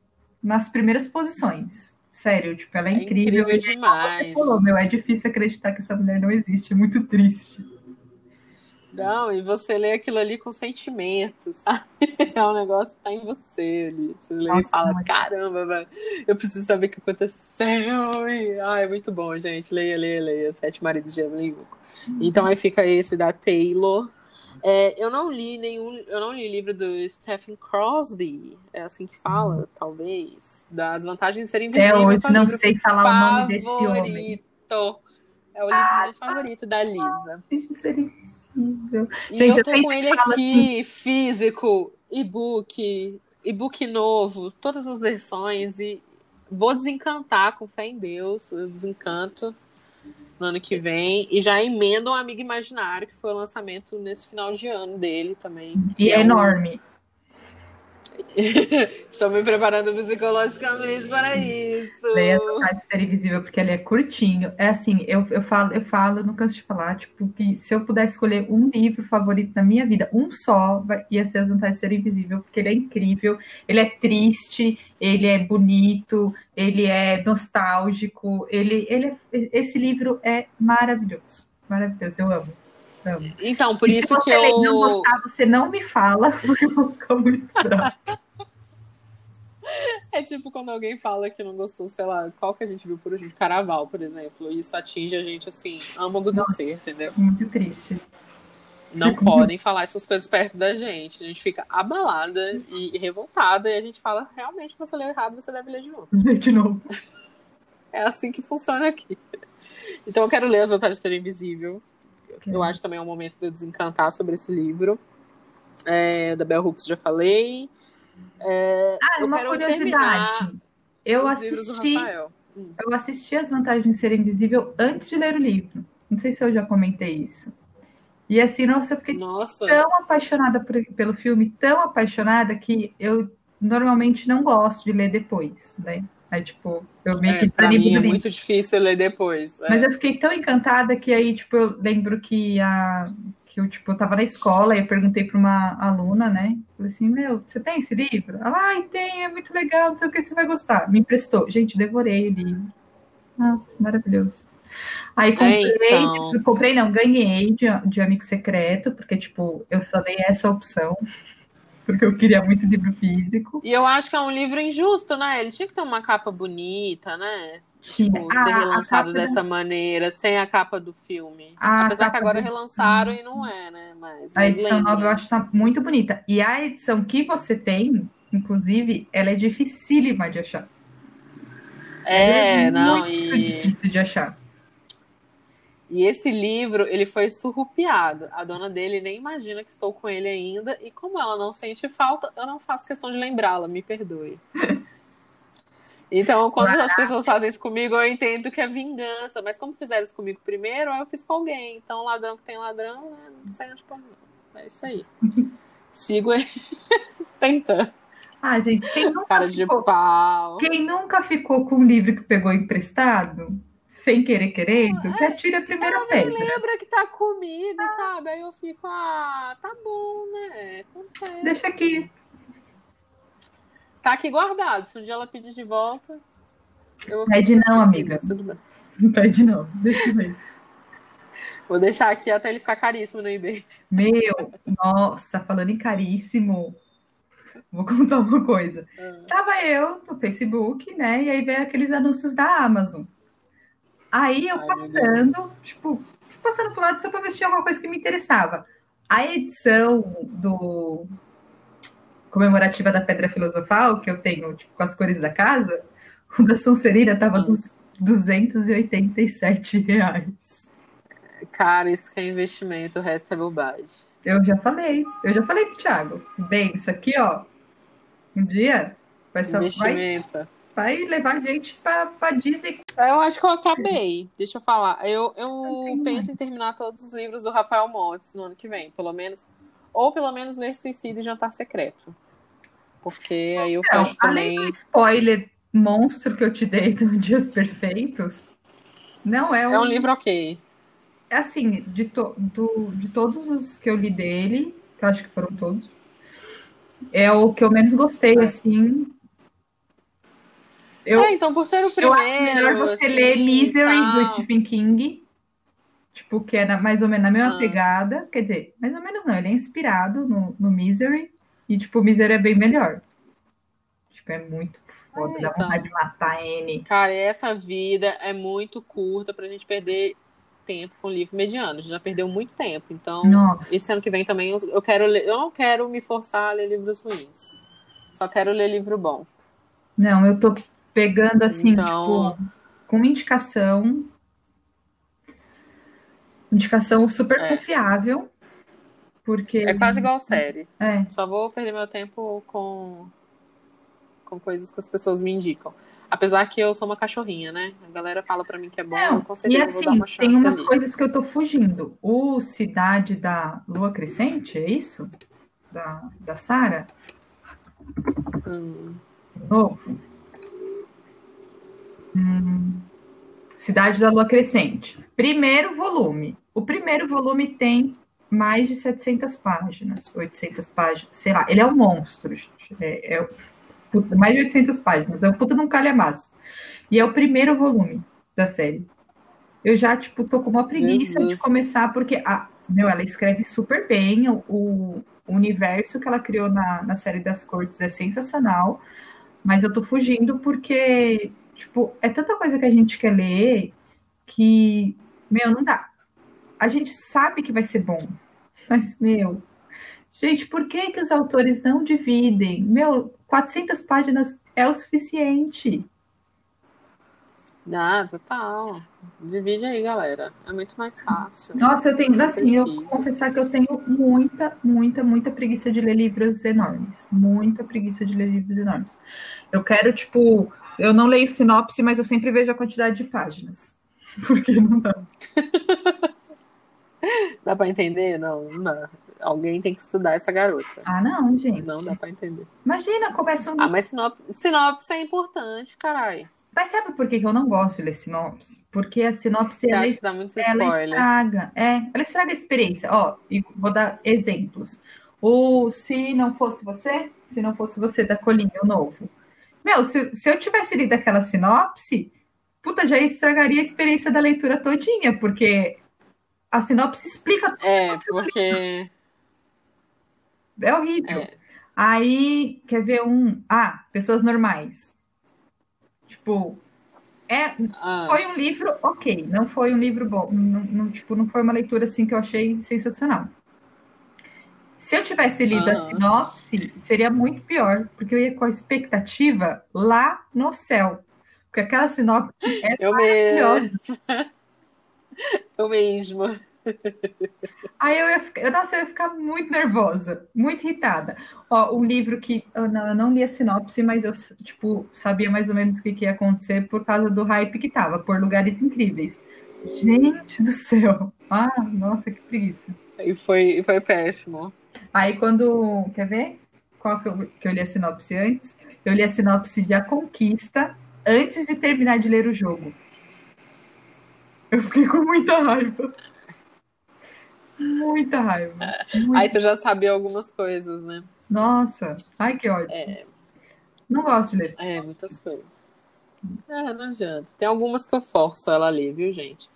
nas primeiras posições. Sério, tipo, ela é, é incrível. incrível demais. Falou, meu, é difícil acreditar que essa mulher não existe, é muito triste. Não, e você lê aquilo ali com sentimento, sabe? É um negócio que tá em você ali. Você lê Nossa, e fala, caramba, velho, eu preciso saber o que aconteceu. E, ai, é muito bom, gente. Leia, leia, leia. Sete Maridos de Evelyn Hugo. Uhum. Então aí fica esse da Taylor. É, eu não li nenhum, eu não li livro do Stephen Crosby, é assim que fala, talvez, das vantagens de ser invisível. É hoje não sei falar favorito. o nome desse homem. É o livro ah, favorito da Lisa. Gente, ser E Gente, eu tô eu com ele aqui, assim... físico, e-book, e-book novo, todas as versões e vou desencantar com fé em Deus, eu desencanto no ano que vem. E já emenda um Amigo Imaginário, que foi o lançamento nesse final de ano dele também. E é, é enorme. Estou me preparando psicologicamente para isso. Leia a Ser Invisível, porque ele é curtinho. É assim, eu, eu falo, eu falo, não canso de falar, tipo, que se eu pudesse escolher um livro favorito da minha vida, um só, ia ser As Vantagens de Ser Invisível, porque ele é incrível, ele é triste, ele é bonito, ele é nostálgico, ele, ele é, esse livro é maravilhoso. Maravilhoso, eu amo. Então, por e isso que eu. Se não gostar, você não me fala, porque eu vou ficar muito bravo. É tipo quando alguém fala que não gostou, sei lá, qual que a gente viu por hoje? Caraval, por exemplo. E isso atinge a gente assim, âmago do ser, entendeu? Muito triste. Não podem falar essas coisas perto da gente. A gente fica abalada e revoltada e a gente fala, realmente, você leu errado, você deve ler de novo. De novo. É assim que funciona aqui. Então eu quero ler As Vantagens de Ser Invisível. Eu acho também é um momento de eu desencantar sobre esse livro. É, da Bell Hooks já falei. É, ah, uma curiosidade. Eu assisti, hum. eu assisti As Vantagens de Ser Invisível antes de ler o livro. Não sei se eu já comentei isso. E assim, nossa, eu fiquei nossa. tão apaixonada por, pelo filme, tão apaixonada que eu normalmente não gosto de ler depois, né? Aí, tipo, eu meio é, que desanimo é muito difícil ler depois. É. Mas eu fiquei tão encantada que aí, tipo, eu lembro que a que eu, tipo, eu tava na escola e eu perguntei para uma aluna, né? Falei assim, meu, você tem esse livro? Ela, ai, tem, é muito legal, não sei o que você vai gostar. Me emprestou. Gente, devorei o livro. Nossa, maravilhoso. Aí comprei, então... comprei não, ganhei de, de amigo secreto, porque, tipo, eu só dei essa opção, porque eu queria muito livro físico. E eu acho que é um livro injusto, né? Ele tinha que ter uma capa bonita, né? Tipo, ah, ser relançado dessa maneira, sem a capa do filme. Ah, Apesar que agora relançaram e não é, né? Mas, a edição nova eu acho que tá muito bonita. E a edição que você tem, inclusive, ela é dificílima de achar. É, é não, muito e... difícil de achar. E esse livro, ele foi surrupiado. A dona dele nem imagina que estou com ele ainda. E como ela não sente falta, eu não faço questão de lembrá-la, me perdoe. Então, quando as pessoas fazem isso comigo, eu entendo que é vingança. Mas como fizeram isso comigo primeiro, eu fiz com alguém. Então, ladrão que tem ladrão, né? não sei onde não. É isso aí. Sigo tentando. Ah, gente, quem nunca, Cara ficou... de pau. quem nunca ficou com um livro que pegou emprestado, sem querer querendo, que atira a primeira ela pedra. lembra que tá comigo, ah. sabe? Aí eu fico, ah, tá bom, né? Acontece. Deixa aqui. Tá aqui guardado. Se um dia ela pedir de volta. Pede não, amiga. Tudo bem. Pede não. Deixa eu. Vou deixar aqui até ele ficar caríssimo no eBay. Meu, nossa, falando em caríssimo, vou contar uma coisa. Ah. Tava eu no Facebook, né? E aí veio aqueles anúncios da Amazon. Aí eu passando, tipo, passando pro lado só para ver se tinha alguma coisa que me interessava. A edição do comemorativa da Pedra Filosofal, que eu tenho tipo, com as cores da casa, o da Sonserina tava dos 287 reais. Cara, isso que é investimento, o resto é bobagem. Eu já falei, eu já falei pro Thiago. Bem, isso aqui, ó, um dia vai ser investimento. Vai vai levar gente pra, pra Disney. Eu acho que eu acabei. Deixa eu falar. Eu, eu penso em terminar todos os livros do Rafael Montes no ano que vem, pelo menos. Ou pelo menos ler Suicídio e Jantar Secreto. Porque aí eu fecho também. Do spoiler monstro que eu te dei do Dias Perfeitos, não é um. É um livro ok. É assim, de, to, do, de todos os que eu li dele, que eu acho que foram todos, é o que eu menos gostei, é. assim, eu, é, então, por ser o primeiro. Eu melhor você assim, ler Misery do Stephen King. Tipo, que é mais ou menos na mesma ah. pegada. Quer dizer, mais ou menos não, ele é inspirado no, no Misery. E, tipo, o Misery é bem melhor. Tipo, é muito foda, é, dá então. vontade de matar ele. Cara, essa vida é muito curta pra gente perder tempo com livro mediano. Já perdeu muito tempo. Então, Nossa. esse ano que vem também eu quero ler. Eu não quero me forçar a ler livros ruins. Só quero ler livro bom. Não, eu tô pegando assim, Então- tipo, com uma indicação. Indicação super É. confiável. Porque. É quase igual série. É. Só vou perder meu tempo com, com coisas que as pessoas me indicam. Apesar que eu sou uma cachorrinha, né? A galera fala pra mim que é bom, Não, com e eu vou dar assim, uma chance tem umas ali. coisas que eu tô fugindo. O Cidade da Lua Crescente, é isso? Da, da Sara? Hum, Novo. Hum, Cidade da Lua Crescente. Primeiro volume. O primeiro volume tem mais de 700 páginas, 800 páginas, sei lá. Ele é um monstro, gente. É, é- puta, mais de 800 páginas. É um puta de um calhamaço. E é o primeiro volume da série. Eu já, tipo, tô com uma preguiça de Jesus. começar, porque, a, meu, ela escreve super bem. O, o universo que ela criou na, na série das cortes é sensacional. Mas eu tô fugindo porque, tipo, é tanta coisa que a gente quer ler que, meu, não dá. A gente sabe que vai ser bom, mas, meu, gente, por que que os autores não dividem? Meu, 400 páginas é o suficiente. Ah, total. Divide aí, galera. É muito mais fácil. Nossa, eu tenho, assim, eu vou confessar que eu tenho muita, muita, muita preguiça de ler livros enormes. Muita preguiça de ler livros enormes. Eu quero, tipo, eu não leio sinopse, mas eu sempre vejo a quantidade de páginas. Porque não dá. Dá pra entender? Não, não. Alguém tem que estudar essa garota. Ah, não, gente. Não dá pra entender. Imagina, começa um. Ah, mas sinopse, sinopse é importante, caralho. Mas sabe por que que eu não gosto de ler sinopse? Porque a sinopse Você ela, acha que dá muito ela spoiler? estraga. É, ela estraga a experiência. Ó, e vou dar exemplos. O Se Não Fosse Você, Se Não Fosse Você, da Colinha, o novo. Meu, se, se eu tivesse lido aquela sinopse, puta, já estragaria a experiência da leitura todinha, porque a sinopse explica tudo. É, porque. É horrível. É, Aí, quer ver um? Ah, Pessoas Normais. Tipo, é, ah, Foi um livro ok, não foi um livro bom, não, não, tipo, não foi uma leitura assim que eu achei sensacional. Se eu tivesse lido a Aham. sinopse, seria muito pior, porque eu ia com a expectativa lá no céu. Porque aquela sinopse é eu maravilhosa. mesmo. Eu mesmo. Aí eu ia ficar, nossa, eu ia ficar muito nervosa, muito irritada. Ó, um livro que eu não, eu não li a sinopse, mas eu tipo, sabia mais ou menos o que, que ia acontecer por causa do hype que tava, por lugares incríveis. Gente do céu! Ah, nossa, que preguiça. E foi, e foi péssimo. Aí quando. Quer ver? Qual que eu, que eu li a sinopse antes? Eu li a sinopse de A Conquista antes de terminar de ler o jogo. Eu fiquei com muita raiva. Muita raiva. Muita- Aí você já sabia algumas coisas, né? Nossa, ai que ódio. É, Não gosto de ler. é, muitas coisas. É, não adianta. Tem algumas que eu forço ela a ler, viu, gente?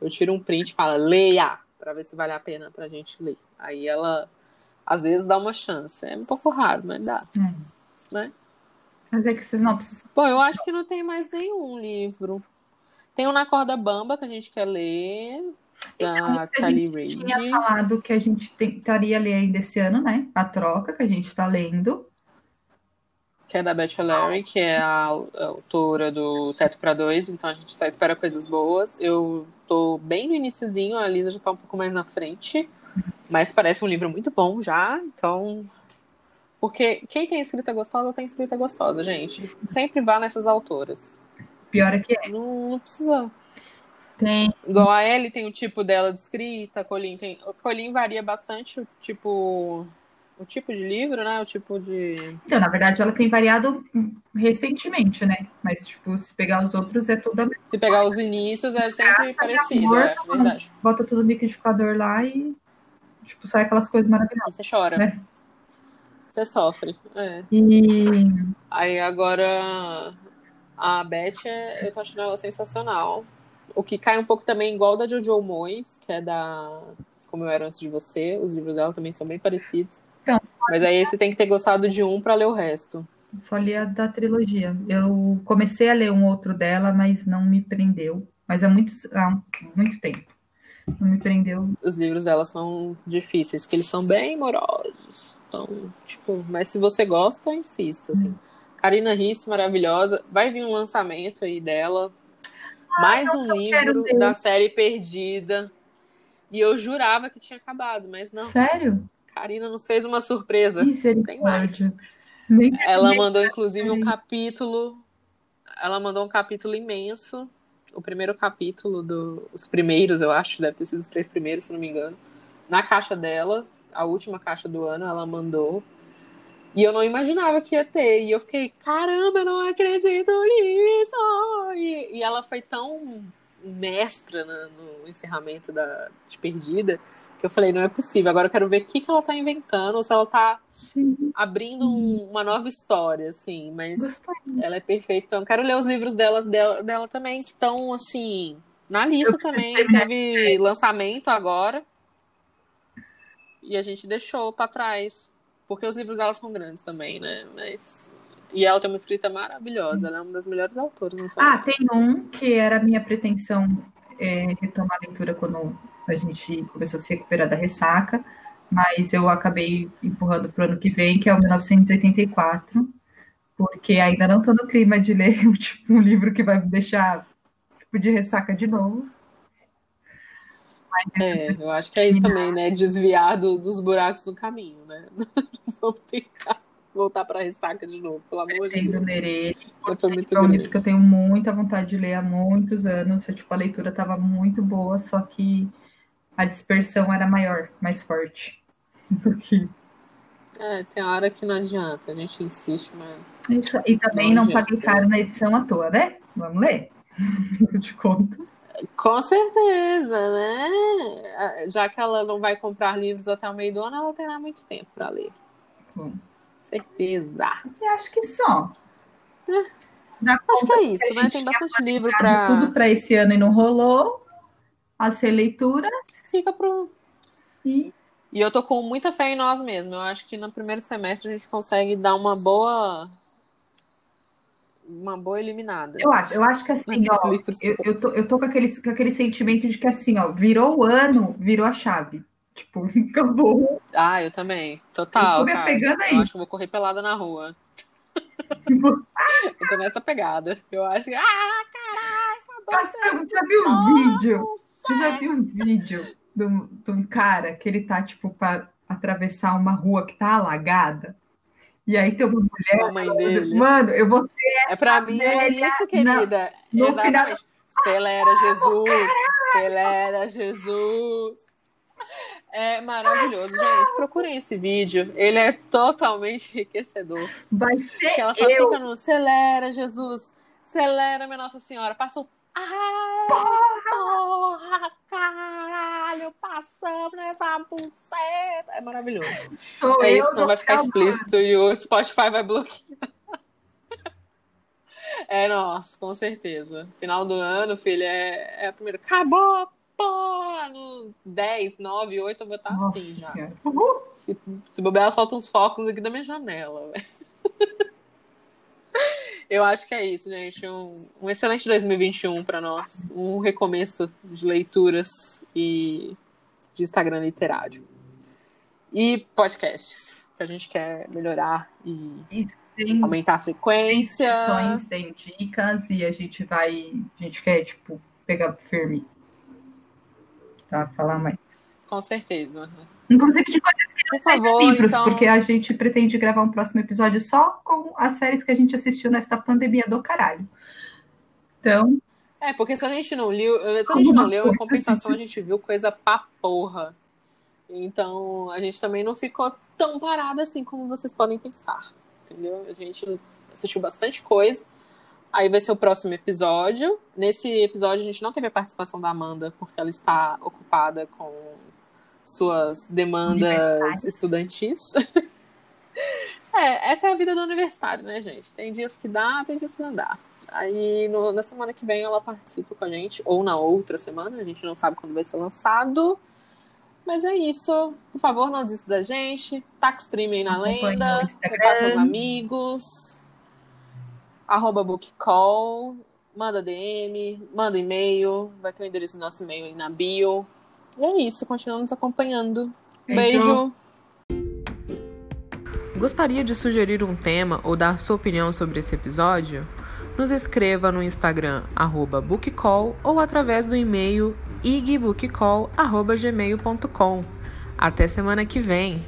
Eu tiro um print e falo, leia, pra ver se vale a pena pra gente ler. Aí ela, às vezes, dá uma chance. É um pouco raro, mas dá, Hum. né? Mas é que sinopse. Pô, eu acho que não tem mais nenhum livro. Tem um Na Corda Bamba que a gente quer ler, Então, da Kelly gente Reid. tinha falado que a gente tentaria ler ainda esse ano, né? A troca que a gente tá lendo. que é da Beth O'Leary, que é a autora do Teto para Dois, então a gente só espera coisas boas. Eu tô bem no iniciozinho, a Lisa já tá um pouco mais na frente, mas parece um livro muito bom já, então... Porque quem tem escrita gostosa, tem escrita gostosa, gente. Sempre vá nessas autoras. Pior é que é. Não, não precisa... Tem. Igual a Ellie tem o tipo dela de escrita, a Colin tem... A Colin varia bastante o tipo... O tipo de livro, né? O tipo de... Então, na verdade, ela tem variado recentemente, né? Mas, tipo, se pegar os outros, é tudo a mesma. Se pegar os inícios, é sempre parecido, amor, é verdade. Bota tudo no liquidificador lá e, tipo, sai aquelas coisas maravilhosas. Você chora. Né? Você sofre. É. E Aí agora a Beth, é- eu tô achando ela sensacional. O que cai um pouco também igual da Jojo Moyes, que é da Como Eu Era Antes de Você. Os livros dela também são bem parecidos. Então. Mas aí você tem que ter gostado de um pra ler o resto. só li a da trilogia. Eu comecei a ler um outro dela, mas não me prendeu. Mas há muito, há muito tempo. Não me prendeu. Os livros dela são difíceis, que eles são bem morosos. Então, tipo, mas se você gosta, insista, assim. Karina Risse, maravilhosa. Vai vir um lançamento aí dela. Mais Ai, um livro da série Perdida. E eu jurava que tinha acabado, mas não. Sério? Karina nos fez uma surpresa. Tem mais. Nem Ela mandou, inclusive, um capítulo. Ela mandou um capítulo imenso. O primeiro capítulo do. Os primeiros, eu acho, deve ter sido os três primeiros, se não me engano. Na caixa dela, a última caixa do ano, ela mandou. E eu não imaginava que ia ter. E eu fiquei, caramba, eu não acredito nisso! E, e ela foi tão mestra na- no encerramento da, de Perdida que eu falei, não é possível. Agora eu quero ver o que, que ela tá inventando, ou se ela tá Sim, abrindo um- uma nova história, assim, mas ela é perfeita. Então, quero ler os livros dela, dela, dela também, que estão, assim, na lista também. Teve lançamento agora. E a gente deixou pra trás. Porque os livros dela são grandes também, né? Mas. E ela tem uma escrita maravilhosa, ela é uma das melhores autoras, não. Ah, tem um que era a minha pretensão é, retomar a leitura quando a gente começou a se recuperar da ressaca, mas eu acabei empurrando para o ano que vem, que é o 1984, porque ainda não estou no clima de ler tipo, um livro que vai me deixar tipo, de ressaca de novo. É, eu acho que é isso também, né? Desviar do- dos buracos do caminho, né? Vamos tentar voltar pra ressaca de novo, pelo amor de Deus. ler ele, Já foi muito é um livro que eu tenho muita vontade de ler há muitos anos. Tipo, a leitura estava muito boa, só que a dispersão era maior, mais forte do que É, tem hora que não adianta, a gente insiste, mas. Isso, E também não Não paguei caro na edição à toa, né? Vamos ler? Eu te conto. Com certeza, né? Já que ela não vai comprar livros até o meio do ano, ela terá muito tempo para ler. Bom. Certeza. Eu acho que só. Dá Acho que é isso, que né? Tem bastante livro planejado tudo para. para esse ano e não rolou. As releituras Fica pro. e E eu tô com muita fé em nós mesmos. Eu acho que no primeiro semestre a gente consegue dar uma boa. Uma boa eliminada. eu acho, eu acho que assim, ó, eu, eu, tô, eu tô com aquele, com aquele sentimento de que assim, ó, virou o ano, virou a chave. Tipo, acabou. Ah, eu também. Eu Total, tô me cara. apegando a Eu acho que eu vou correr pelada na rua. Eu tô nessa pegada. Eu acho que. Ah, Nossa, você já viu um vídeo? Você já viu um vídeo de um, de um cara que ele tá, tipo, pra atravessar uma rua que tá alagada? E aí tem uma mulher. a mãe dele. Mano, eu vou ser É pra mim é isso, querida. no Exatamente. Celera Jesus. Celera Jesus. É maravilhoso, gente. Procurem esse vídeo. Ele é totalmente enriquecedor. Vai ser Que ela só eu. fica no Celera Jesus. Celera, minha Nossa Senhora. Passou. Ai, porra, caralho, passamos nessa buceta. É maravilhoso. Sou É isso, não vai ficar explícito e o Spotify vai bloquear. É, nossa, com certeza. Final do ano, filho, é, é a primeira. Acabou, porra! No 10, 9, 8 eu vou estar Nossa assim já. Se, se bobear, solta uns focos aqui da minha janela. velho. Eu acho que é isso, gente. Um, um excelente 2021 para nós. Um recomeço de leituras e de Instagram literário. E podcasts, que a gente quer melhorar e Isso, Tem, aumentar a tem frequência. sugestões, tem dicas e a gente vai. A gente quer, tipo, pegar firme. Tá? Falar mais. Com certeza. Inclusive de coisas que Por favor, livros, então. porque a gente pretende gravar um próximo episódio só com as séries que a gente assistiu nesta pandemia do caralho. Então, É, porque se a gente não leu, se a gente não leu, em compensação a gente. gente viu coisa pra porra. Então, a gente também não ficou tão parada assim como vocês podem pensar. Entendeu? A gente assistiu bastante coisa. Aí vai ser o próximo episódio. Nesse episódio a gente não teve a participação da Amanda, porque ela está ocupada com suas demandas estudantis. É, essa é a vida do universitário, né, gente? Tem dias que dá, tem dias que não dá. Aí no- na semana que vem ela participa com a gente, ou na outra semana, a gente não sabe quando vai ser lançado. Mas é isso. Por favor, não desista da gente. Tax stream aí na lenda. Repasse aos amigos. Arroba bookcall. Manda DM, manda e-mail. Vai ter o endereço do nosso e-mail aí na bio. E é isso, continua nos acompanhando. Beijo. Beijo. Gostaria de sugerir um tema ou dar sua opinião sobre esse episódio? Nos escreva no Instagram bookcall ou através do e-mail igbookcall.gmail.com. Até semana que vem!